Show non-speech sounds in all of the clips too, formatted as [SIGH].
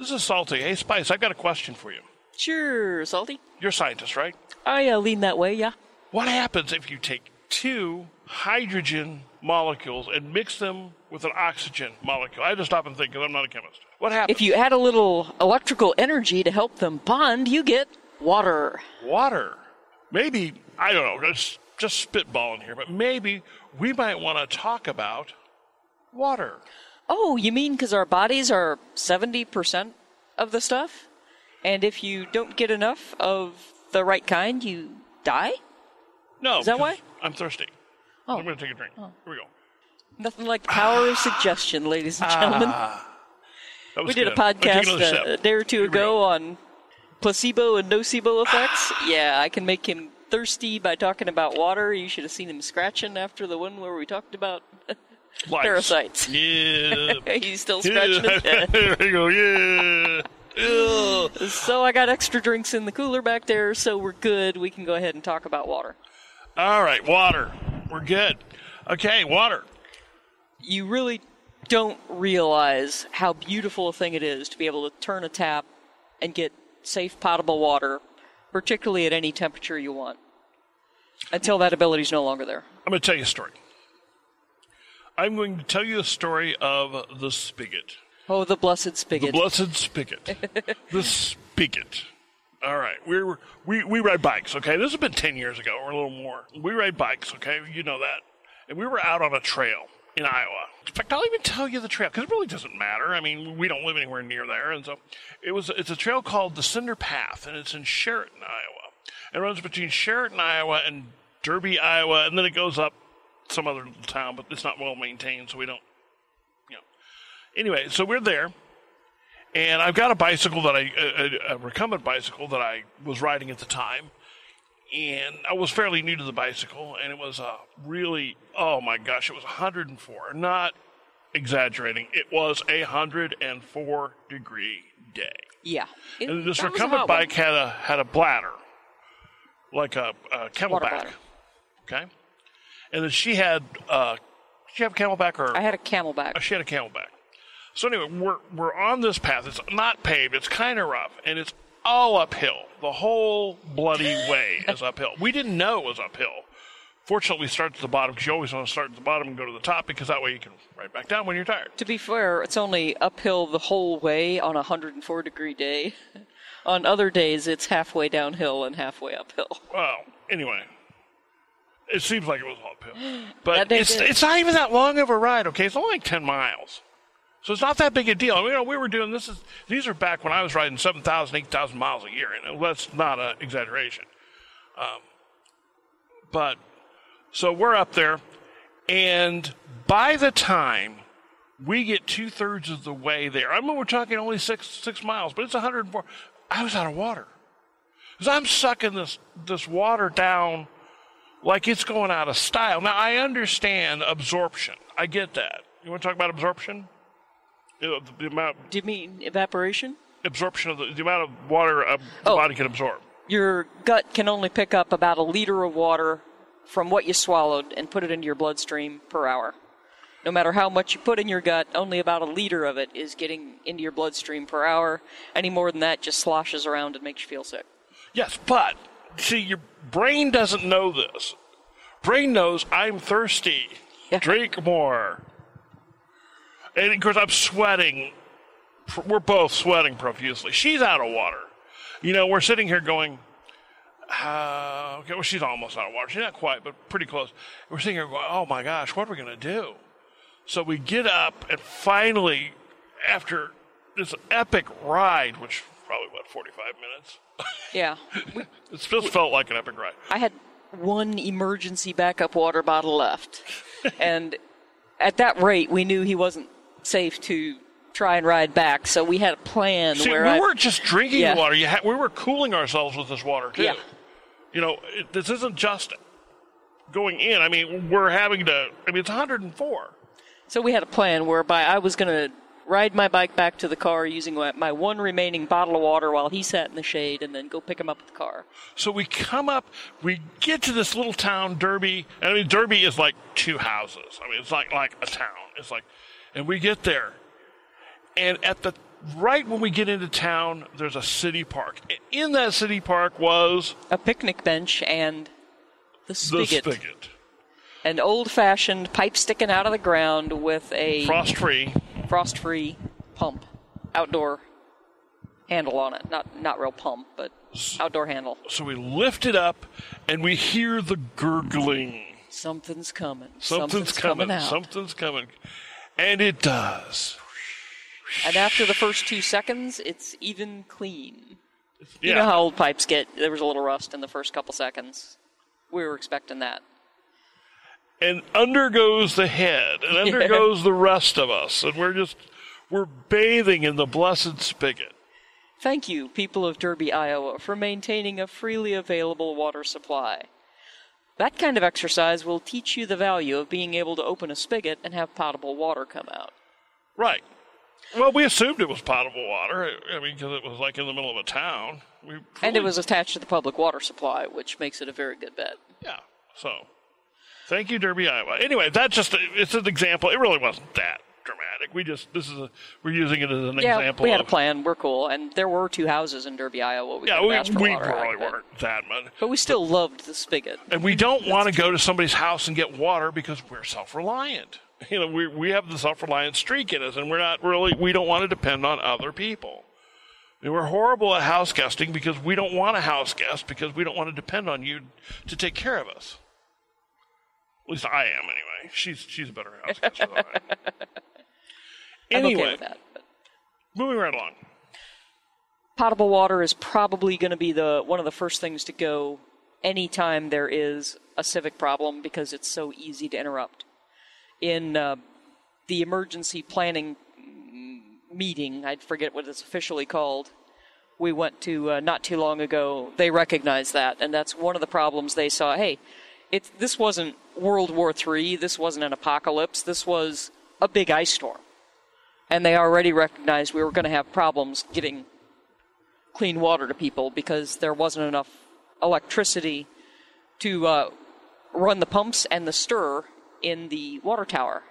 This is Salty. Hey, Spice, I've got a question for you. Sure, salty. You're a scientist, right? I uh, lean that way, yeah. What happens if you take two hydrogen molecules and mix them with an oxygen molecule? I had to stop and think because I'm not a chemist. What happens? If you add a little electrical energy to help them bond, you get water. Water. Maybe, I don't know, just, just spitballing here, but maybe we might want to talk about water. Oh, you mean because our bodies are 70% of the stuff? And if you don't get enough of the right kind, you die? No. Is that why? I'm thirsty. Oh. I'm going to take a drink. Here we go. Nothing like the power of suggestion, ladies and gentlemen. That was we did a good. I'll podcast another uh, a day or two ago on placebo and nocebo effects. yeah, I can make him thirsty by talking about water. You should have seen him scratching after the one where we talked about [LAUGHS] Lice. parasites. Yeah. [LAUGHS] He's still scratching his head. [LAUGHS] there you go. Yeah. So I got extra drinks in the cooler back there, so we're good. We can go ahead and talk about water. All right, water. We're good. Okay, water. You really don't realize how beautiful a thing it is to be able to turn a tap and get safe potable water, particularly at any temperature you want. Until that ability is no longer there. I'm going to tell you a story. I'm going to tell you a story of the spigot. Oh, the blessed spigot. The blessed spigot. [LAUGHS] the spigot. All right, we were we we ride bikes. Okay, this has been ten years ago or a little more. We ride bikes. Okay, you know that. And we were out on a trail in Iowa. In fact, I'll even tell you the trail because it really doesn't matter. I mean, we don't live anywhere near there, and so it was. It's a trail called the Cinder Path, and it's in Chariton, Iowa. It runs between Chariton, Iowa, and Derby, Iowa, and then it goes up some other little town, but it's not well maintained, so we don't. You know. Anyway, so we're there, and I've got a bicycle that I, a, a, a recumbent bicycle that I was riding at the time, and I was fairly new to the bicycle, and it was a really, oh my gosh, it was 104. Not exaggerating, it was a 104 degree day. yeah. It- And this that was a recumbent hot one. bike had a had a bladder, like a, a CamelBak. Okay, and then she had. Uh, she have a CamelBak or I had a CamelBak. she had a CamelBak. So anyway, we're we're on this path. It's not paved. It's kind of rough, and it's all uphill. The whole bloody [LAUGHS] way is uphill. We didn't know it was uphill. Fortunately, we start at the bottom because you always want to start at the bottom and go to the top because that way you can right back down when you're tired. To be fair, it's only uphill the whole way on a 104 degree day. [LAUGHS] on other days, it's halfway downhill and halfway uphill. Well, anyway, it seems like it was uphill, [GASPS] but it's did. it's not even that long of a ride. Okay, it's only like ten miles, so it's not that big a deal. You know, we were doing this is these are back when I was riding 7,000, 8,000 miles a year, and that's not an exaggeration. Um, but so we're up there, and by the time we get two thirds of the way there, I mean we're talking only six six miles, but it's 104. I was out of water because I'm sucking this this water down like it's going out of style. Now I understand absorption. I get that. You want to talk about absorption? The, the amount Do you mean evaporation? absorption of the, the amount of water a the Oh. body can absorb. Your gut can only pick up about a liter of water from what you swallowed and put it into your bloodstream per hour. No matter how much you put in your gut, only about a liter of it is getting into your bloodstream per hour. Any more than that just sloshes around and makes you feel sick. Yes, but see, your brain doesn't know this. Brain knows I'm thirsty. Yeah. Drink more. And of course, I'm sweating. We're both sweating profusely. She's out of water. You know, we're sitting here going, uh, okay, well, she's almost out of water. She's not quite, but pretty close. We're sitting here going, oh my gosh, what are we going to do? So we get up, and finally, after this epic ride, which probably, about 45 minutes? Yeah. [LAUGHS] We, It just felt like an epic ride. I had one emergency backup water bottle left. and at that rate, we knew he wasn't safe to try and ride back. So we had a plan See, where we I. weren't just drinking Yeah. water. You ha- we were cooling ourselves with this water too. Yeah. You know, it, this isn't just going in. I mean, we're having to. I mean, it's 104. So we had a plan whereby I was going to ride my bike back to the car using my, one remaining bottle of water while he sat in the shade and then go pick him up at the car. So we come up, we get to this little town, Derby. And I mean, Derby is like two houses. I mean, it's like like a town. It's like, and we get there, and at the right when we get into town, there's a city park. In that city park was A picnic bench and the spigot. the spigot. spigot, An old fashioned pipe sticking out of the ground with a frost free. Frost free pump. Outdoor handle on it. Not not real pump, but outdoor handle. So we lift it up, and we hear the gurgling. Something's coming. Something's, coming. out. Something's coming, and it does. And after the first two seconds, it's even clean. Yeah. You know how old pipes get. There was a little rust in the first couple seconds. We were expecting that. And under goes the head, and under [LAUGHS] Yeah. the rest of us, and we're just we're bathing in the blessed spigot. Thank you, people of Derby, Iowa, for maintaining a freely available water supply. That kind of exercise will teach you the value of being able to open a spigot and have potable water come out. Right. Well, we assumed it was potable water. I mean, because it was like in the middle of a town. We And it was attached to the public water supply, which makes it a very good bet. yeah. So, thank you, Derby, Iowa. Anyway, that's just a, it's an example. It really wasn't that dramatic. We just this is a, we're using it as an Yeah, example. we had a plan. We're cool. And there were two houses in Derby, Iowa. We Yeah, we, we really weren't that much. But we still loved the spigot. And we don't want to go to somebody's house and get water because we're self-reliant. You know, we we have the self-reliant streak in us, and we're not really. We don't want to depend on other people. We're horrible at house guesting because we don't want a house guest because we don't want to depend on you to take care of us. At least I am, anyway. She's she's a better house guest. than I am. I'm okay anyway, with that. Moving right along. potable water is probably going to be the one of the first things to go anytime there is a civic problem because it's so easy to interrupt. In uh, the emergency planning mm, meeting, I forget what it's officially called. We went to uh, not too long ago. They recognized that, and that's one of the problems they saw. Hey, it's this wasn't World War III. This wasn't an apocalypse. This was a big ice storm, and they already recognized we were going to have problems getting clean water to people because there wasn't enough electricity to uh, run the pumps and the stir in the water tower.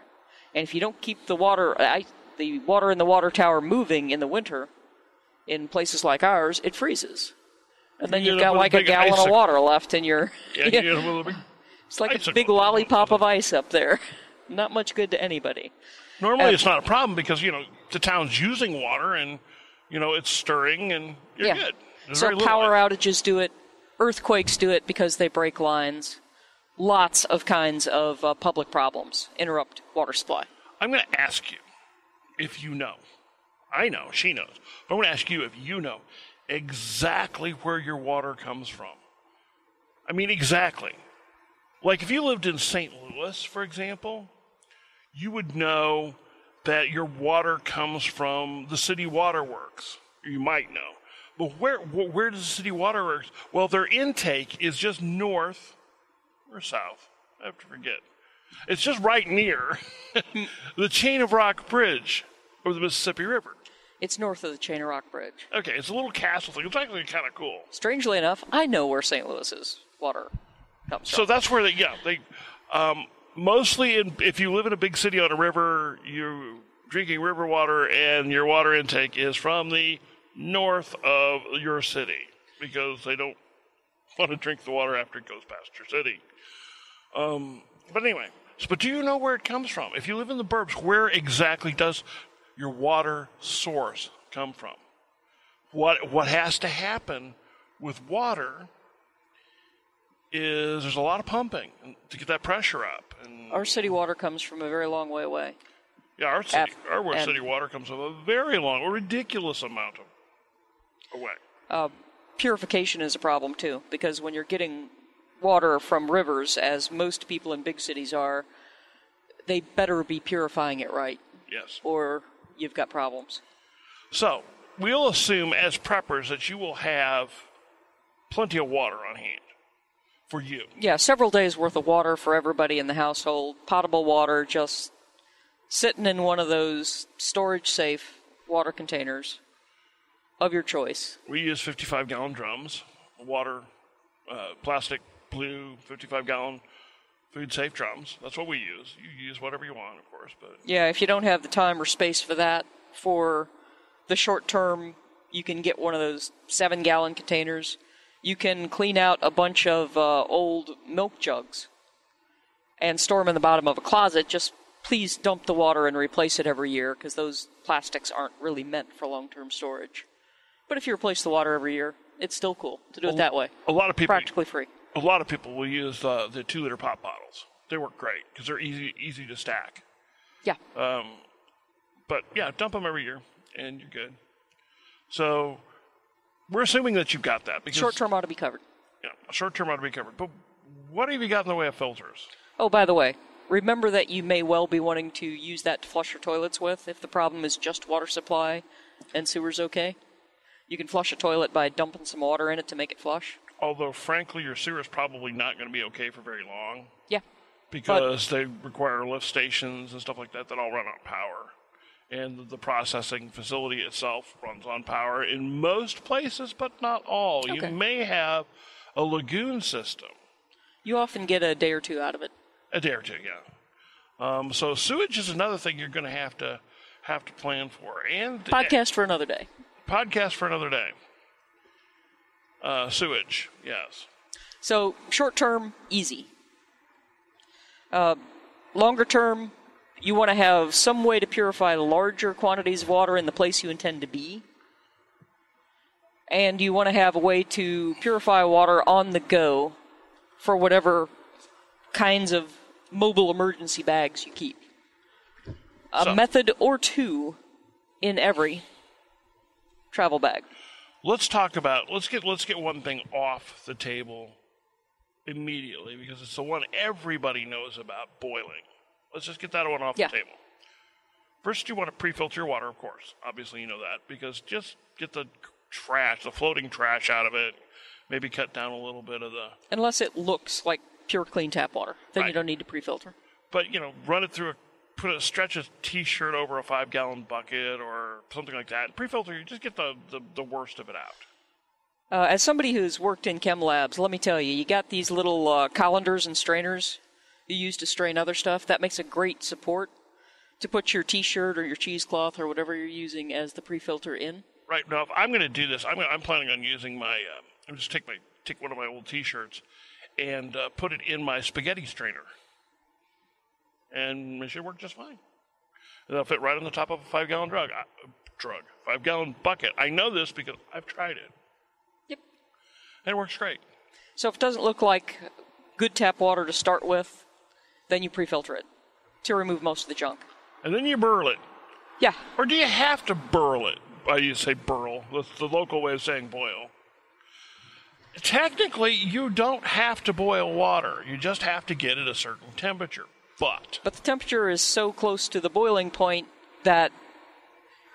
And if you don't keep the water, I, the water in the water tower moving in the winter, in places like ours, it freezes. And then You you've got like a gallon of water left in your. Yeah, you [LAUGHS] it's like a big lollipop of ice up there. [LAUGHS] Not much good to anybody. Normally, Uh, it's not a problem because you know the town's using water and you know it's stirring and you're yeah. good. There's So power outages do it, earthquakes do it because they break lines. Lots of kinds of uh, public problems interrupt water supply. I'm going to ask you if you know. I know, she knows. But I'm going to ask you if you know exactly where your water comes from. I mean, exactly. Like if you lived in St. Louis, for example, you would know that your water comes from the city waterworks. You might know. But where, where does the city waterworks? Well, their intake is just north or south. I have to forget. It's just right near [LAUGHS] the Chain of Rock Bridge over the Mississippi River. It's north of the Chain of Rock Bridge. Okay, it's a little castle thing. It's actually kind of cool. Strangely enough, I know where St. Louis's water comes So that's where they, yeah, they um, mostly in, if you live in a big city on a river, you're drinking river water, and your water intake is from the north of your city because they don't want to drink the water after it goes past your city. Um, but anyway, so, but do you know where it comes from? If you live in the burbs, where exactly does your water source come from? What what has to happen with water is there's a lot of pumping to get that pressure up. And Our city water comes from a very long way away. yeah, our city, Af- our and- city water comes from a very long, a ridiculous amount of away. Um, purification is a problem too, because when you're getting water from rivers, as most people in big cities are, they better be purifying it right, Yes. or you've got problems. So we'll assume as preppers that you will have plenty of water on hand for you. Yeah, several days worth of water for everybody in the household. Potable water just sitting in one of those storage safe water containers of your choice. We use 55 gallon drums, water, uh, plastic, blue, 55 gallon food safe drums. That's what we use. You use whatever you want, of course, but Yeah, if you don't have the time or space for that for the short term, you can get one of those seven gallon containers. You can clean out a bunch of uh, old milk jugs and store them in the bottom of a closet. Just please dump the water and replace it every year because those plastics aren't really meant for long term storage. But if you replace the water every year, it's still cool to do it that way. A lot of people, Practically free. a lot of people will use uh, the two liter pop bottles. They work great because they're easy, easy to stack. Yeah. Um, But yeah, dump them every year, and you're good. So we're assuming that you've got that because Short term ought to be covered. yeah, short term ought to be covered. But what have you got in the way of filters? Oh, by the way, remember that you may well be wanting to use that to flush your toilets with if the problem is just water supply and sewer's okay. You can flush a toilet by dumping some water in it to make it flush. Although, frankly, your sewer is probably not going to be okay for very long Yeah. because they require lift stations and stuff like that that all run on power. And the processing facility itself runs on power in most places, but not all. Okay. You may have a lagoon system, You often get a day or two out of it. a day or two, yeah. Um, so sewage is another thing you're going to have to have to plan for. And Podcast for another day. podcast for another day. Uh, sewage, yes. So, short term, easy. Uh, longer term, you want to have some way to purify larger quantities of water in the place you intend to be. And you want to have a way to purify water on the go for whatever kinds of mobile emergency bags you keep. A So- method or two in every travel bag. let's talk about let's get let's get one thing off the table immediately because it's the one everybody knows about boiling let's just get that one off Yeah. the table first you want to pre-filter your water of course obviously you know that because just get the trash the floating trash out of it maybe cut down a little bit of the Unless it looks like pure clean tap water. Then you don't need to pre filter. but you know run it through a put a stretch a t-shirt over a five gallon bucket or something like that pre-filter you just get the, the, the worst of it out Uh, as somebody who's worked in chem labs, let me tell you, you got these little uh, colanders and strainers you use to strain other stuff. That makes a great support to put your T-shirt or your cheesecloth or whatever you're using as the pre-filter in. Right now, if I'm going to do this, I'm, gonna, I'm planning on using my. I'm just take my take one of my old T-shirts and uh, put it in my spaghetti strainer, and it should work just fine. It'll fit right on the top of a five gallon drug. Uh, drug five gallon bucket. I know this because I've tried it, Yep. and it works great. So if it doesn't look like good tap water to start with, then you pre-filter it to remove most of the junk. And then you burl it, Yeah. or do you have to burl it? I used to say burl. That's the local way of saying boil. Technically, you don't have to boil water. You just have to get it a certain temperature. But But the temperature is so close to the boiling point that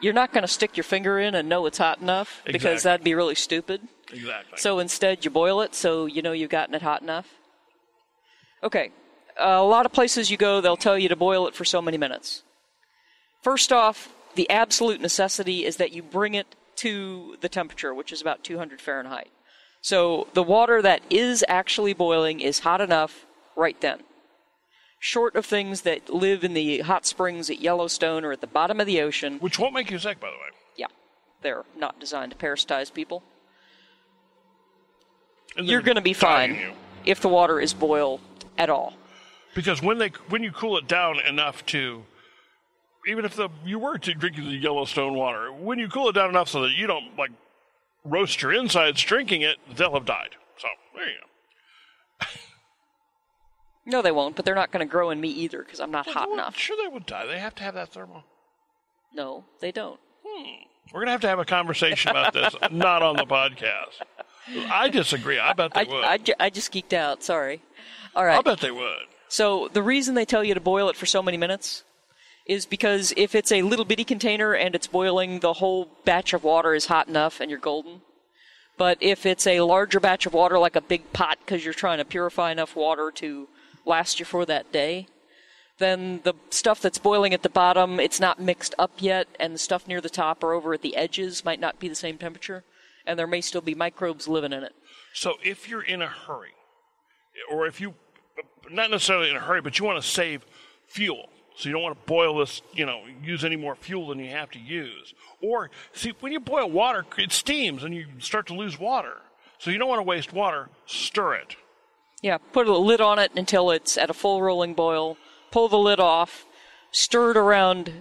you're not going to stick your finger in and know it's hot enough because that'd be really stupid. exactly. So instead, you boil it so you know you've gotten it hot enough. Okay. A lot of places you go, they'll tell you to boil it for so many minutes. First off, the absolute necessity is that you bring it to the temperature, which is about 200 Fahrenheit. So the water that is actually boiling is hot enough right then. Short of things that live in the hot springs at Yellowstone or at the bottom of the ocean, Which won't make you sick, by the way. yeah, they're not designed to parasitize people. You're going to be fine you. if the water is boiled at all. Because when they when you cool it down enough to, even if the you were to drinking the Yellowstone water, when you cool it down enough so that you don't like roast your insides drinking it, they'll have died. So there you go. No, they won't, but they're not going to grow in me either because I'm not hot Well, enough. Sure, they would die. They have to have that thermal. No, they don't. Hmm. We're gonna have to have a conversation about this, [LAUGHS] not on the podcast. I disagree. I bet they I, would. I, ju- I just geeked out. Sorry. All right. I bet they would. So the reason they tell you to boil it for so many minutes is because if it's a little bitty container and it's boiling, the whole batch of water is hot enough and you're golden. But if it's a larger batch of water, like a big pot, because you're trying to purify enough water to last you for that day, then the stuff that's boiling at the bottom, it's not mixed up yet, and the stuff near the top or over at the edges might not be the same temperature, and there may still be microbes living in it. So if you're in a hurry, or if you, not necessarily in a hurry, but you want to save fuel, So you don't want to boil this, you know, use any more fuel than you have to use. Or, see, when you boil water, it steams and you start to lose water. So you don't want to waste water. Stir it. Yeah, put a lid on it until it's at a full rolling boil. Pull the lid off. Stir it around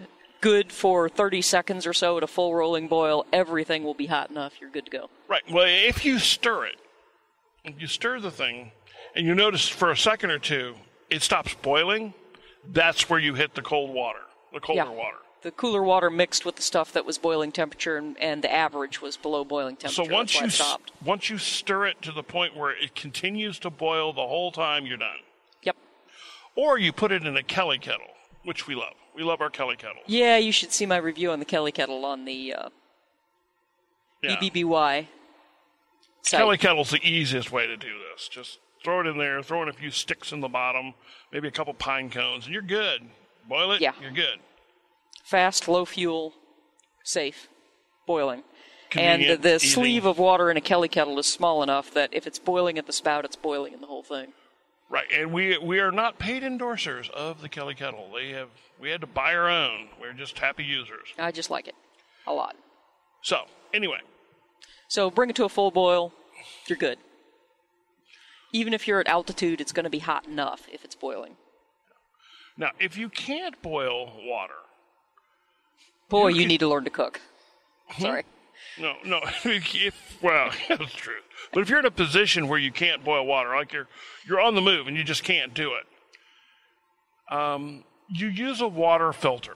good for 30 seconds or so at a full rolling boil. Everything will be hot enough. You're good to go. Right. Well, if you stir it, if you stir the thing, and you notice for a second or two it stops boiling, that's where you hit the cold water, the colder Yeah. water. The cooler water mixed with the stuff that was boiling temperature, and, and the average was below boiling temperature. So once you stopped. once you stir it to the point where it continues to boil the whole time, you're done. Yep. Or you put it in a Kelly kettle, which we love. We love our Kelly kettle. Yeah, you should see my review on the Kelly kettle on the uh, Yeah. BBBY site. Kelly kettle's the easiest way to do this. Just throw it in there, throw in a few sticks in the bottom, maybe a couple pine cones, and you're good. Boil it, Yeah. you're good. Fast, low fuel, safe, boiling. And the, the easy. sleeve of water in a Kelly kettle is small enough that if it's boiling at the spout, it's boiling in the whole thing. Right, and we we are not paid endorsers of the Kelly kettle. They have we had to buy our own. We're just happy users. I just like it a lot. So anyway, So bring it to a full boil, you're good. Even if you're at altitude, it's going to be hot enough if it's boiling. now if you can't boil water, Boy, You you can- need to learn to cook. Sorry. no, no, [LAUGHS] if well, [LAUGHS] that's true. But if you're in a position where you can't boil water, like you're you're on the move and you just can't do it, um, you use a water filter.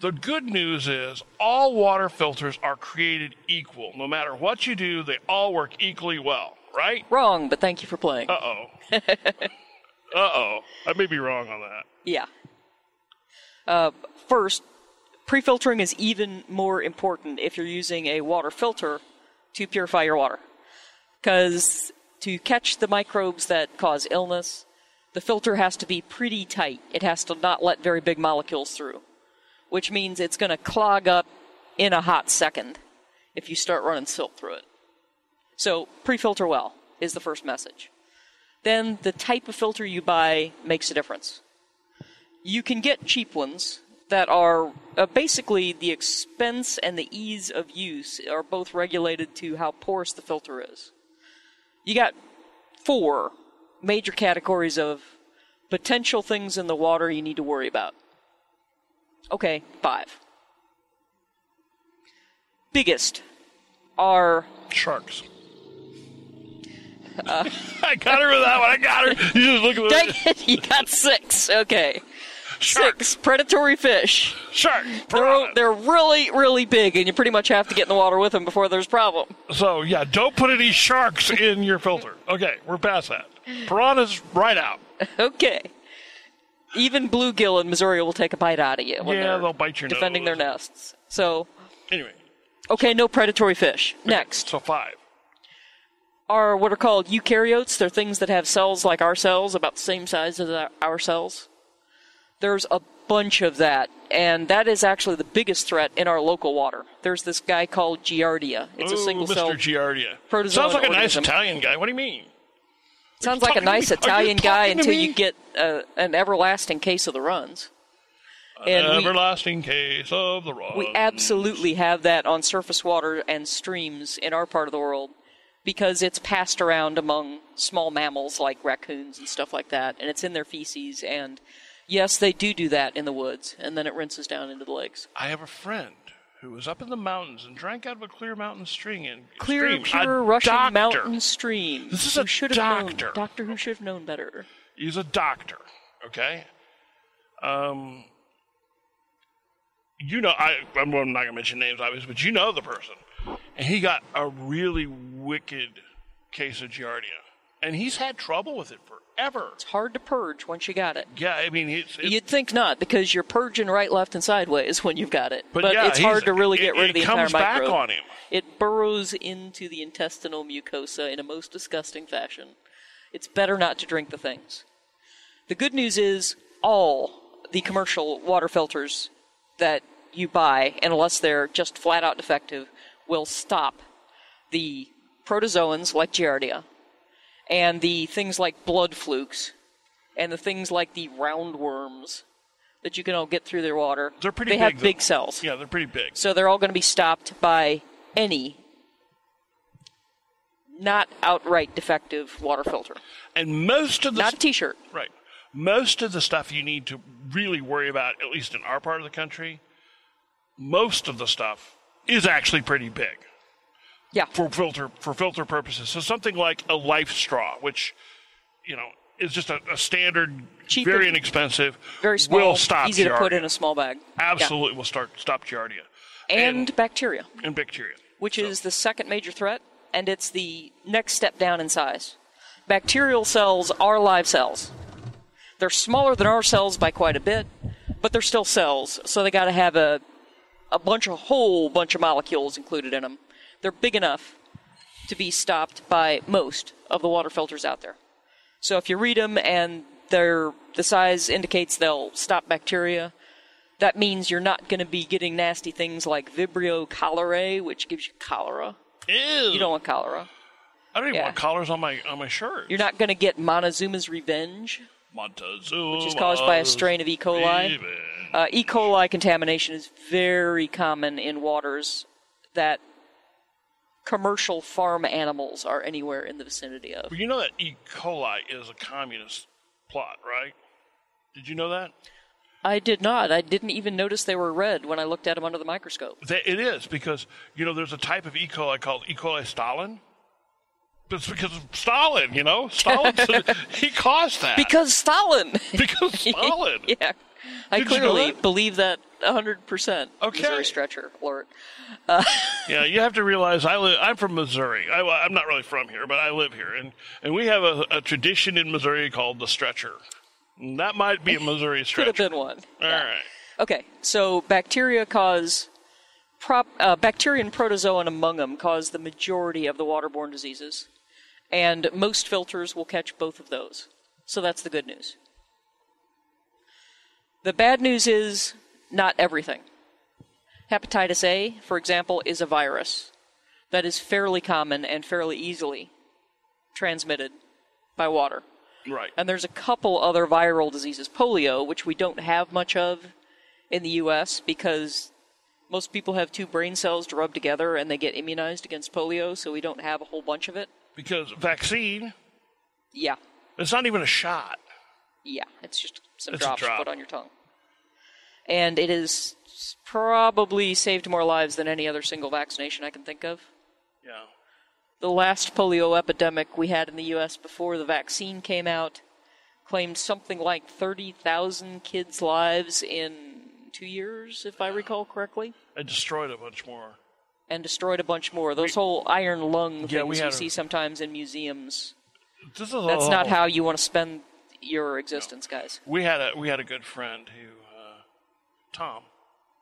The good news is all water filters are created equal. No matter what you do, they all work equally well, right? Wrong, but thank you for playing. Uh oh. [LAUGHS] uh oh. I may be wrong on that. Yeah. Uh, first, pre-filtering is even more important if you're using a water filter to purify your water. Because to catch the microbes that cause illness, the filter has to be pretty tight. It has to not let very big molecules through, which means it's going to clog up in a hot second if you start running silt through it. So, pre-filter well is the first message. Then the type of filter you buy makes a difference you can get cheap ones that are uh, basically the expense and the ease of use are both regulated to how porous the filter is. You got four major categories of potential things in the water you need to worry about. Okay, five. Biggest are Sharks. [LAUGHS] I got her with that one. I got her. You just look at dang the it, you got six. Okay, shark. six predatory fish. Shark. They're, piranha. they're really, really big, and you pretty much have to get in the water with them before there's a problem. So yeah, don't put any sharks in your filter. Okay, we're past that. Piranhas right out. Okay. Even bluegill in Missouri will take a bite out of you when Yeah, they're they'll bite your defending nose. their nests. So, Anyway, okay, no predatory fish. Next so five. Are what are called eukaryotes. They're things that have cells like our cells, about the same size as our- our cells. There's a bunch of that, and that is actually the biggest threat in our local water. There's this guy called Giardia. It's a Ooh, single Mr. cell. Giardia. Sounds like a nice. Italian guy. What do you mean? Sounds like a nice me? Italian guy until me? you get uh, an everlasting case of the runs. And we, Everlasting case of the rod. we absolutely have that on surface water and streams in our part of the world because it's passed around among small mammals like raccoons and stuff like that, and it's in their feces. And yes, they do do that in the woods, and then it rinses down into the lakes. I have a friend who was up in the mountains and drank out of a clear mountain stream. And Clear, stream. pure a Russian doctor. mountain stream. This is Who a should doctor. Known, doctor who should have known better. He's a doctor. Okay. Um. You know, I, I'm not going to mention names, obviously, but you know the person. And he got a really wicked case of Giardia. And he's had trouble with it forever. It's hard to purge once you got it. Yeah, I mean, it's, it's You'd think not, because you're purging right, left, and sideways when you've got it. But yeah, it's hard to really get it- rid of the it entire comes back microbe. on him. It burrows into the intestinal mucosa in a most disgusting fashion. It's better not to drink the things. The good news is all the commercial water filters that you buy, unless they're just flat out defective, will stop the protozoans like Giardia and the things like blood flukes and the things like the roundworms that you can all get through their water. They're pretty They big. have though. big cells. Yeah, they're pretty big. So they're all going to be stopped by any not outright defective water filter. And most of the Not a t-shirt. right, most of the stuff you need to really worry about, at least in our part of the country, most of the stuff is actually pretty big Yeah. for filter for filter purposes. So something like a LifeStraw, which you know is just a, a standard, Cheap very inexpensive, Very small, will stop easy to put in a small bag. Yeah. Absolutely, will start stop Giardia And, bacteria, and bacteria. which So- is the second major threat, and it's the next step down in size. Bacterial cells are live cells. They're smaller than our cells by quite a bit, but they're still cells, so they got to have a a bunch of whole bunch of molecules included in them. They're big enough to be stopped by most of the water filters out there. So if you read them and they're the size indicates they'll stop bacteria, that means you're not going to be getting nasty things like Vibrio cholerae, which gives you cholera. Ew. You don't want cholera. I don't even yeah. want collars on my on my shirt. You're not going to get Montezuma's revenge, Montezuma, which is caused by a strain of E. coli. Uh, e. coli contamination is very common in waters that commercial farm animals are anywhere in the vicinity of. But you know that E. coli is a communist plot, right? Did you know that? I did not. I didn't even notice they were red when I looked at them under the microscope. It is because you know there's a type of E. coli called E. coli Stalin. But it's because of Stalin, you know. Stalin, [LAUGHS] he caused that Because Stalin! because [LAUGHS] Stalin. yeah. I Did you know clearly that? believe that 100%. Okay. Missouri stretcher alert. [LAUGHS] Yeah, you have to realize I live. I'm from Missouri. I, I'm not really from here, but I live here, and and we have a, a tradition in Missouri called the stretcher. And that might be a Missouri [LAUGHS] stretcher. Could have been one. All right. Okay, so bacteria cause. Prop, uh, bacteria and protozoan among them cause the majority of the waterborne diseases. And most filters will catch both of those. So that's the good news. The bad news is not everything. Hepatitis A, for example, is a virus that is fairly common and fairly easily transmitted by water. Right. And there's a couple other viral diseases. Polio, which we don't have much of in the U.S. because most people have two brain cells to rub together and they get immunized against polio, so we don't have a whole bunch of it. Because vaccine, Yeah, it's not even a shot. yeah, it's just some It's drops drop. put on your tongue. And it has probably saved more lives than any other single vaccination I can think of. Yeah. The last polio epidemic we had in the U.S. before the vaccine came out claimed something like 30,000 kids' lives in two years, if I recall correctly, And destroyed a bunch more. and destroyed a bunch more. Those whole iron lung Yeah, we things you a- see sometimes in museums. This is That's not how you want to spend your existence, guys. we had a we had a good friend who uh, Tom.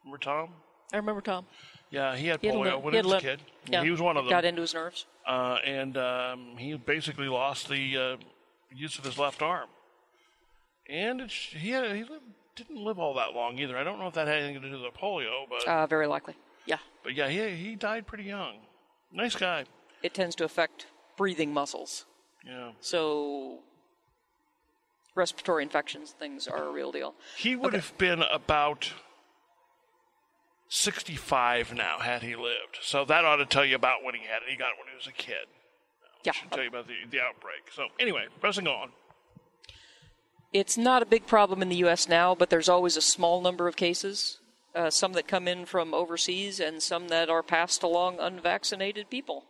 Remember Tom? I remember Tom. Yeah, he had He had polio limp- when he he was a kid. Yeah, He was one of them. Got into his nerves. uh, and um, he basically lost the uh, use of his left arm. And it's, he had, he lived, didn't live all that long either. I don't know if that had anything to do with the polio, but Uh, very likely. Yeah. but yeah, he he died pretty young. Nice guy. It tends to affect breathing muscles. Yeah, So respiratory infections, things are a real deal. he would have been about sixty-five now had he lived. So that ought to tell you about when he had it. He got it when he was a kid. Yeah. Should tell you about the, the outbreak. So anyway, pressing on. It's not a big problem in the U.S. now, but there's always a small number of cases. Uh, some that come in from overseas and some that are passed along unvaccinated people.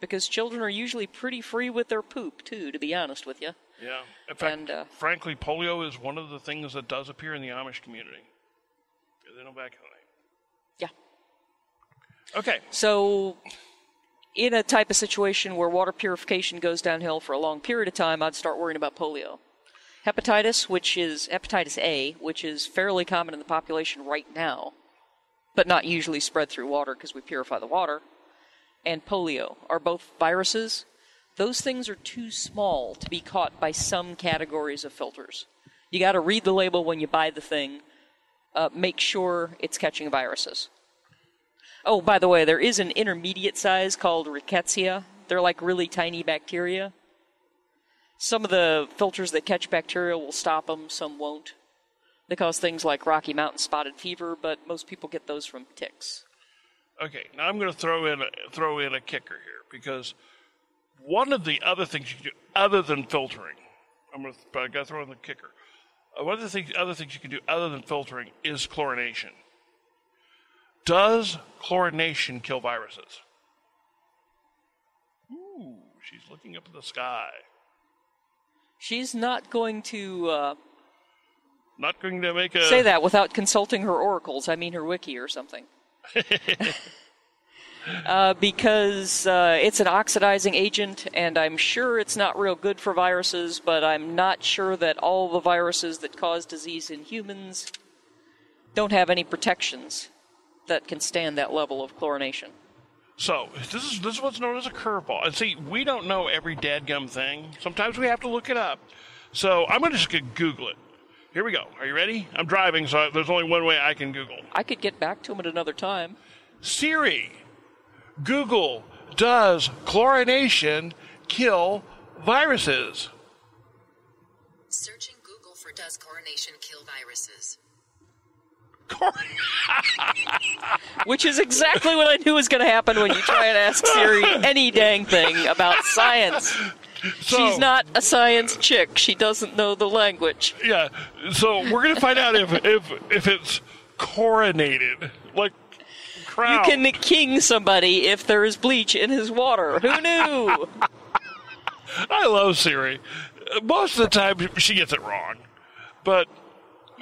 Because children are usually pretty free with their poop, too, to be honest with you. Yeah. In fact, And, uh, frankly, polio is one of the things that does appear in the Amish community. They don't vaccinate. Yeah. Okay. So, in a type of situation where water purification goes downhill for a long period of time, I'd start worrying about polio. Hepatitis, which is hepatitis A, which is fairly common in the population right now, but not usually spread through water because we purify the water, and polio are both viruses. Those things are too small to be caught by some categories of filters. You got to read the label when you buy the thing. Uh, make sure it's catching viruses. Oh, by the way, there is an intermediate size called Rickettsia. They're like really tiny bacteria. Some of the filters that catch bacteria will stop them, some won't. They cause things like Rocky Mountain spotted fever, but most people get those from ticks. Okay, now I'm going to throw in a, throw in a kicker here because one of the other things you can do other than filtering, I'm going to, but I got to throw in the kicker. Uh, one of the things, other things you can do other than filtering is chlorination. Does chlorination kill viruses? Ooh, she's looking up at the sky. She's not going to uh, Not going to make a say that without consulting her oracles. I mean, her wiki or something. [LAUGHS] uh, because uh, it's an oxidizing agent, and I'm sure it's not real good for viruses, but I'm not sure that all the viruses that cause disease in humans don't have any protections that can stand that level of chlorination. So this is this is what's known as a curveball. And see, we don't know every dadgum thing. Sometimes we have to look it up. So I'm gonna just gonna Google it. Here we go. Are you ready? I'm driving, so there's only one way I can Google. I could get back to him at another time. Siri, Google, does chlorination kill viruses? Searching Google for Does Chlorination Kill Viruses? [LAUGHS] Which is exactly what I knew was going to happen when you try and ask Siri any dang thing about science. So- She's not a science chick. She doesn't know the language. Yeah. So we're gonna find out if if if it's coronated, like You can king somebody if there is bleach in his water. Who [LAUGHS] knew? I love Siri. Most of the time, she gets it wrong, but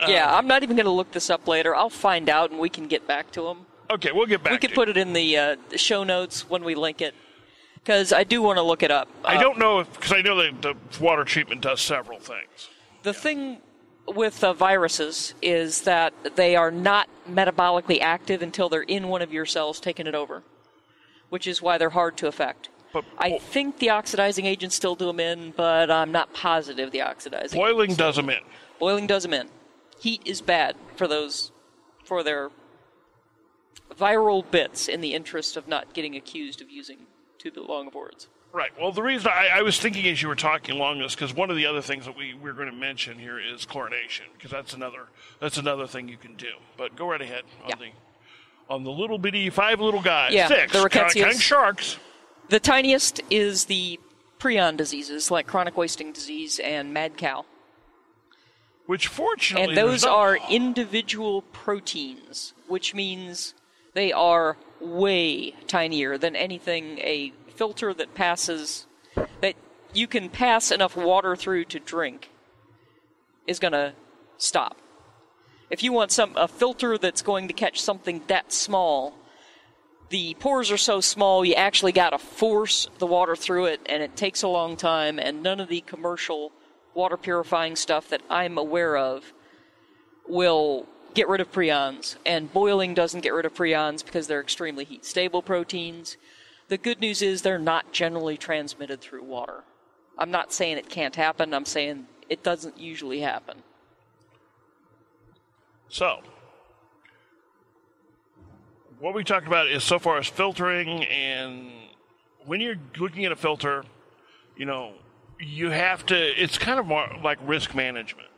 yeah, I'm not even going to look this up later. I'll find out and we can get back to him. okay, we'll get back. We could put it in the uh, show notes when we link it. Because I do want to look it up. I Uh, don't know if because I know that the water treatment does several things. The thing with uh, viruses is that they are not metabolically active until they're in one of your cells taking it over, which is why they're hard to affect. But I think the oxidizing agents still do them in, but I'm not positive the oxidizing. boiling does them in. Boiling does them in. Heat is bad for those, for their viral bits in the interest of not getting accused of using too long of words. Right. Well, the reason I, I was thinking as you were talking along this, because one of the other things that we we're going to mention here is chlorination, because that's another that's another thing you can do. But go right ahead on Yeah. the on the little bitty five little guys, Yeah, six the kind of sharks. The tiniest is the prion diseases like chronic wasting disease and mad cow. Which fortunately, And those are individual proteins, which means they are way tinier than anything a filter that passes, that you can pass enough water through to drink, is going to stop. If you want some a filter that's going to catch something that small, the pores are so small you actually got to force the water through it, and it takes a long time. And none of the commercial water purifying stuff that I'm aware of will get rid of prions, and boiling doesn't get rid of prions because they're extremely heat stable proteins. The good news is they're not generally transmitted through water. I'm not saying it can't happen, I'm saying it doesn't usually happen. So, what we talked about is so far as filtering, and when you're looking at a filter, you know, you have to, it's kind of more like risk management.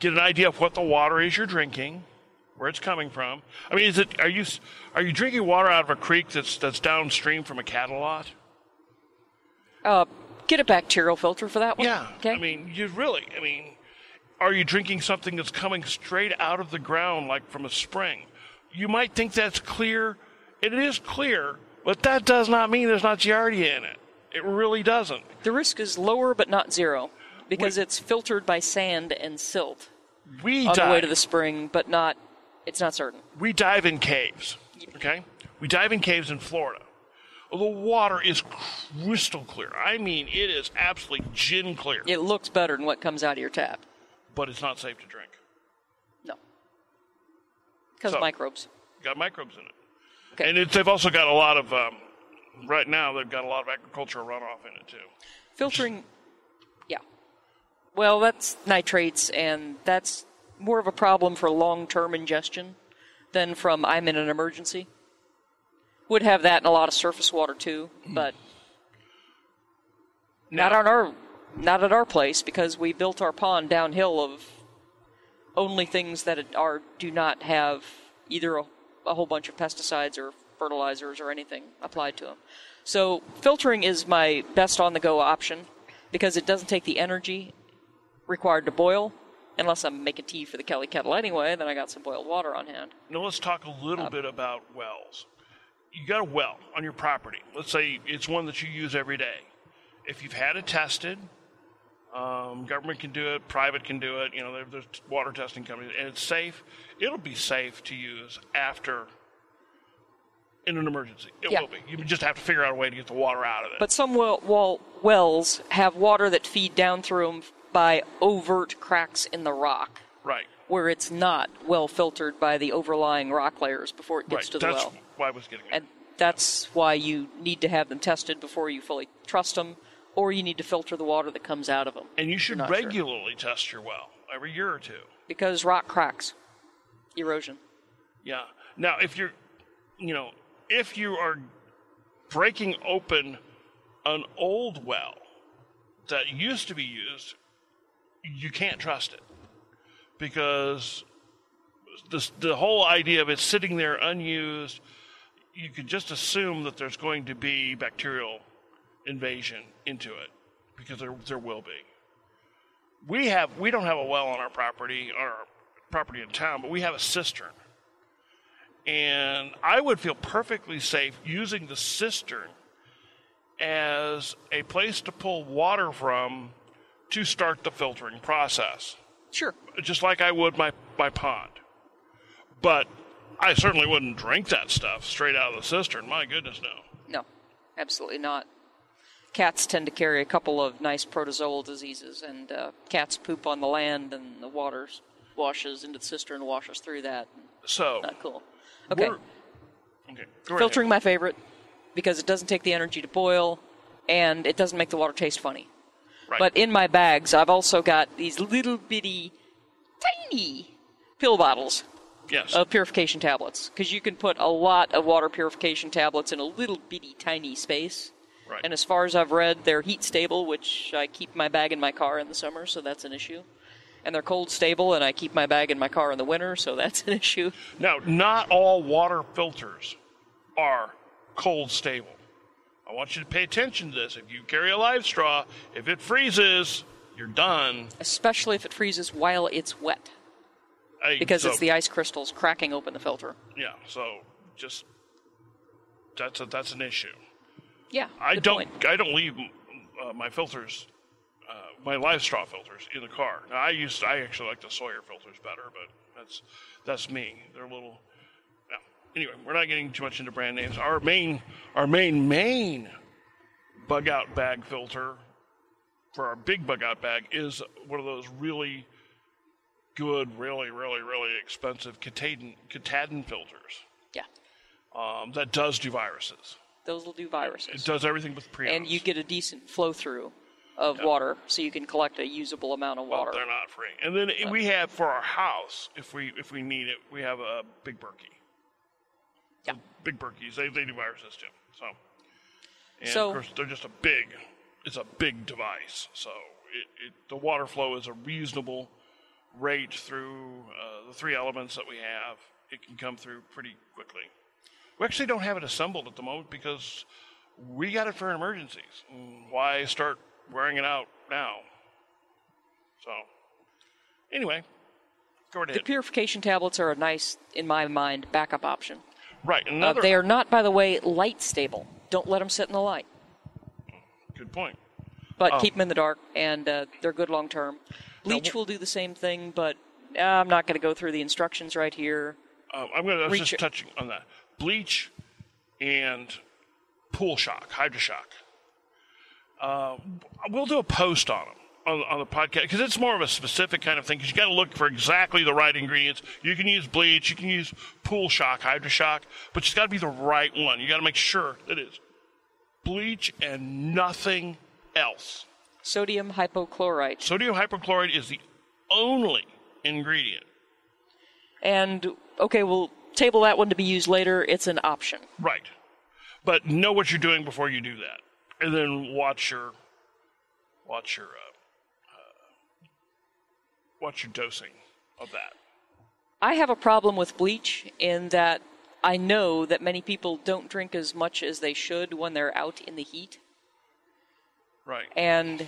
Get an idea of what the water is you're drinking, where it's coming from. I mean, is it, are you, are you drinking water out of a creek that's, that's downstream from a cattle lot? Uh, get a bacterial filter for that one. Yeah. Okay. I mean, you really, I mean, are you drinking something that's coming straight out of the ground, like from a spring? You might think that's clear. It is clear, but that does not mean there's not Giardia in it. It really doesn't. the risk is lower, but not zero, because Wait. it's filtered by sand and silt We on dive, the way to the spring, but not. It's not certain. we dive in caves. Okay? We dive in caves in Florida. The water is crystal clear. I mean, it is absolutely gin clear, It looks better than what comes out of your tap. but it's not safe to drink. No. Because So- microbes. got microbes in it. Okay. And it's, they've also got a lot of, um, right now, they've got a lot of agricultural runoff in it, too. Filtering. Well, that's nitrates, and that's more of a problem for long term ingestion than from I'm in an emergency. Would have that in a lot of surface water too, hmm. but not on our not at our place because we built our pond downhill of only things that are do not have either a, a whole bunch of pesticides or fertilizers or anything applied to them. So filtering is my best on the go option because it doesn't take the energy required to boil. Unless I'm making tea for the Kelly kettle anyway, then I got some boiled water on hand. Now let's talk a little bit about wells. You got a well on your property. Let's say it's one that you use every day. If you've had it tested, um, government can do it, private can do it. You know, there, there's water testing companies, and it's safe. It'll be safe to use after in an emergency. It Yeah. will be. You just have to figure out a way to get the water out of it. But some well, well, wells have water that feed down through them by overt cracks in the rock, right, where it's not well filtered by the overlying rock layers before it gets right. to the That's well. why I was getting at. And that's why you need to have them tested before you fully trust them, or you need to filter the water that comes out of them. And you should not sure. regularly test your well every year or two. Because rock cracks, erosion. Yeah. Now, if you're, you know, if you are breaking open an old well that used to be used, you can't trust it because this, the whole idea of it sitting there unused, you could just assume that there's going to be bacterial invasion into it because there there will be. We have we don't have a well on our property our property in town, but we have a cistern. And I would feel perfectly safe using the cistern as a place to pull water from to start the filtering process, Sure. just like I would my, my pond. But I certainly wouldn't drink that stuff straight out of the cistern. My goodness, no. No, absolutely not. Cats tend to carry a couple of nice protozoal diseases, and uh, cats poop on the land, and the water washes into the cistern and washes through that. So, Not cool. Okay. okay, Filtering ahead. my favorite because it doesn't take the energy to boil and it doesn't make the water taste funny. Right. But in my bags, I've also got these little bitty, tiny pill bottles yes. of purification tablets because you can put a lot of water purification tablets in a little bitty, tiny space. Right. And as far as I've read, they're heat stable, which I keep my bag in my car in the summer, so that's an issue. And they're cold stable, and I keep my bag in my car in the winter, so that's [LAUGHS] an issue. Now, not all water filters are cold stable. I want you to pay attention to this. If you carry a LifeStraw, if it freezes, you're done. Especially if it freezes while it's wet. I- because so- it's the ice crystals cracking open the filter. yeah. So just that's a, that's an issue. Yeah, I don't point. I don't leave uh, my filters, uh, my LifeStraw filters in the car. Now, I used I actually like the Sawyer filters better, but that's that's me. They're a little. Anyway, we're not getting too much into brand names. Our main our main main bug out bag filter for our big bug out bag is one of those really good, really, really, really expensive Katadyn, filters Yeah, um, that does do viruses. those will do It viruses, does everything with prions. and you get a decent flow through of water, so you can collect a usable amount of Well, water. they're not free. And then we have for our house, if we if we need it, we have a big Berkey. Yeah. Big Berkeys, they they do viruses too. So, and So- of course they're just a big, it's a big device. So it, it the water flow is a reasonable rate through uh, the three elements that we have. It can come through pretty quickly. We actually don't have it assembled at the moment because we got it for emergencies. Mm, Why start wearing it out now? So, anyway, go right The ahead. purification tablets are a nice, in my mind, backup option. Right, Uh, they are not, by the way, light stable. Don't let them sit in the light, good point. but Oh. keep them in the dark, and uh, they're good long term. Bleach wh- will do the same thing, but uh, I'm not going to go through the instructions right here. Um, I'm going to just touching on that bleach and pool shock, hydroshock. Uh, we'll do a post on them on, on the podcast because it's more of a specific kind of thing. Because you got to look for exactly the right ingredients. You can use bleach, you can use pool shock, hydroshock, but it's got to be the right one. You got to make sure it's bleach and nothing else. Sodium hypochlorite. Sodium hypochlorite is the only ingredient. And, okay, we'll table that one to be used later. It's an option. Right. But know what you're doing before you do that, and then watch your watch your uh, watch your dosing of that. I have a problem with bleach in that I know that many people don't drink as much as they should when they're out in the heat. Right. And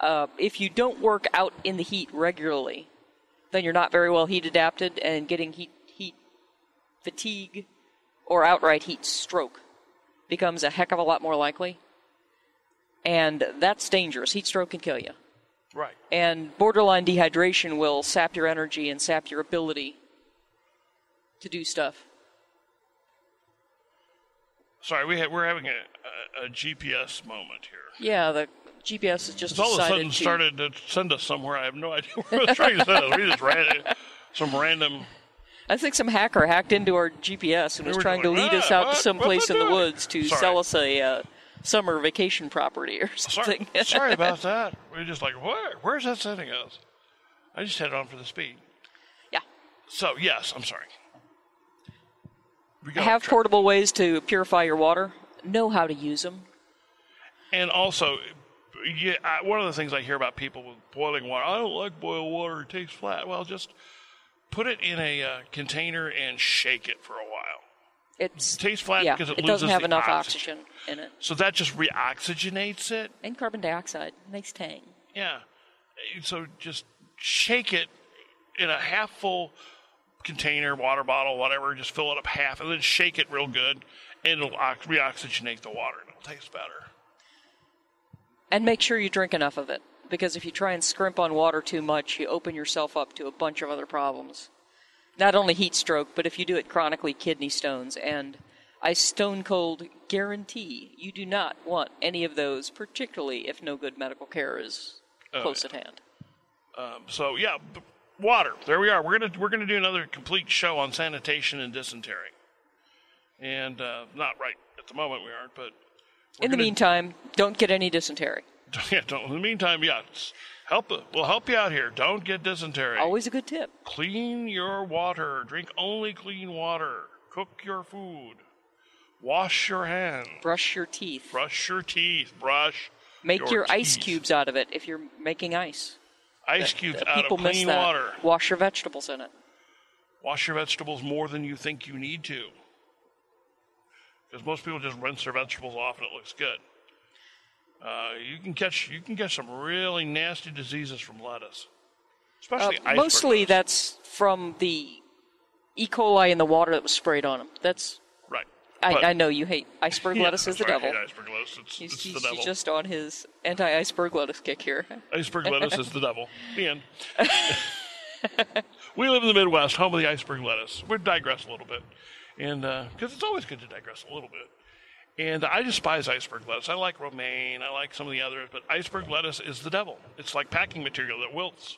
uh, if you don't work out in the heat regularly, then you're not very well heat adapted, and getting heat heat fatigue or outright heat stroke becomes a heck of a lot more likely. And that's dangerous. Heat stroke can kill you. Right. And borderline dehydration will sap your energy and sap your ability to do stuff. Sorry, we ha- we're having a, a, a GPS moment here. Yeah, the GPS has just It's all of a sudden to. started to send us somewhere. I have no [LAUGHS] idea where it's trying to send us. We just ran it. Some random. I think some hacker hacked into our GPS and They was trying to going, lead us "Ah, out what? to some place it in the doing?" woods to Sorry. sell us a uh, summer vacation property or something. [LAUGHS] sorry about that. We are just like, where? Where's that sending us? I just headed on for the speed. yeah. So yes, I'm sorry. We got Have portable ways to purify your water. Know how to use them. And also, yeah, I, one of the things I hear about people with boiling water, I don't like boiled water; it tastes flat. Well, just put it in a uh, container and shake it for a while. It's It tastes flat yeah. because it, doesn't have enough oxygen. oxygen in it, So that just reoxygenates it. and carbon dioxide. Nice tang. Yeah. So just shake it in a half full container, water bottle, whatever. Just fill it up half, and then shake it real good, and it'll reoxygenate the water, and it'll taste better. And make sure you drink enough of it, because if you try and scrimp on water too much, you open yourself up to a bunch of other problems. Not only heat stroke, but if you do it chronically, kidney stones. And I stone cold guarantee you do not want any of those, particularly if no good medical care is Oh, close yeah. at hand. Um, so yeah, b- water. There we are. We're gonna we're gonna do another complete show on sanitation and dysentery, and uh, not right at the moment we aren't, but In the meantime, don't get any dysentery. [LAUGHS] yeah. Don't, in the meantime, yeah, help. We'll help you out here. Don't get dysentery. Always a good tip. Clean your water. Drink only clean water. Cook your food. Wash your hands. Brush your teeth. Brush your teeth. Brush. Make your, ice teeth. cubes out of it if you're making ice. Ice cubes Uh, out People of miss clean that. water. Wash your vegetables in it. Wash your vegetables more than you think you need to. Because most people just rinse their vegetables off and it looks good. Uh, you can catch you can catch some really nasty diseases from lettuce, Uh, especially iceberg mostly lettuce. that's from the E. coli in the water that was sprayed on them. That's right. I, I know you hate iceberg [LAUGHS] Yeah, lettuce is the that's right, I devil. hate iceberg lettuce. It's, He's, it's he's- the he's just on his anti-iceberg lettuce kick here. [LAUGHS] Iceberg lettuce is the devil. [LAUGHS] The end. we live in the Midwest, home of the iceberg lettuce. We digress a little bit, and because it's always good to digress a little bit. And I despise iceberg lettuce. I like romaine. I like some of the others, but iceberg lettuce is the devil. It's like packing material that wilts.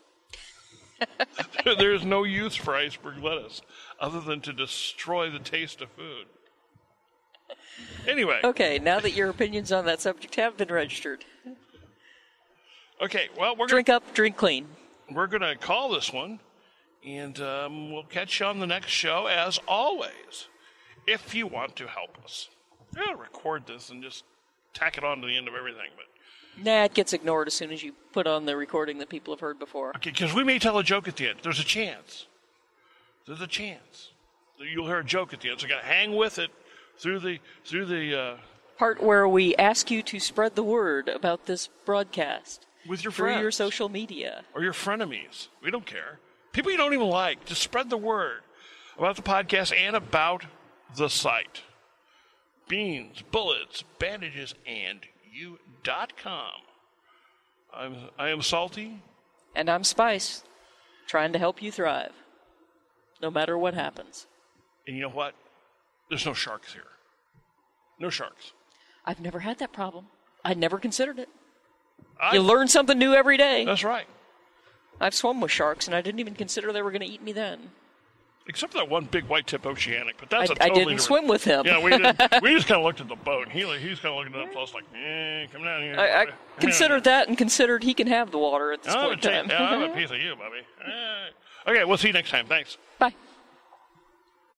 [LAUGHS] There's no use for iceberg lettuce other than to destroy the taste of food. Anyway, Okay, now that your opinions on that subject have been registered, okay. Well, we're gonna drink up, drink clean. we're going to call this one, and um, we'll catch you on the next show as always. If you want to help us, To record this and just tack it on to the end of everything. But Nah, it gets ignored as soon as you put on the recording that people have heard before. okay, because we may tell a joke at the end. There's a chance. There's a chance that you'll hear a joke at the end. So you got to hang with it through the through the uh, Part where we ask you to spread the word about this broadcast with your through friends your social media. or your frenemies. We don't care. People you don't even like. Just spread the word about the podcast and about the site. Beans, bullets, bandages, and you.com. I'm, I am Salty. And I'm Spice, trying to help you thrive, no matter what happens. And you know what? There's no sharks here. No sharks. I've never had that problem. I never considered it. I, You learn something new every day. That's right. I've swum with sharks, and I didn't even consider they were going to eat me then. Except for that one big white tip oceanic, but that's I- a totally I didn't different- swim with him. Yeah, we did. [LAUGHS] we just kind of looked at the boat. He he's kind of looking at us like, eh, come down here. I, I [LAUGHS] considered that and considered he can have the water at this. I'm point in time. yeah, I'm a [LAUGHS] piece of you, Bobby. Eh. Okay, we'll see you next time. Thanks. Bye.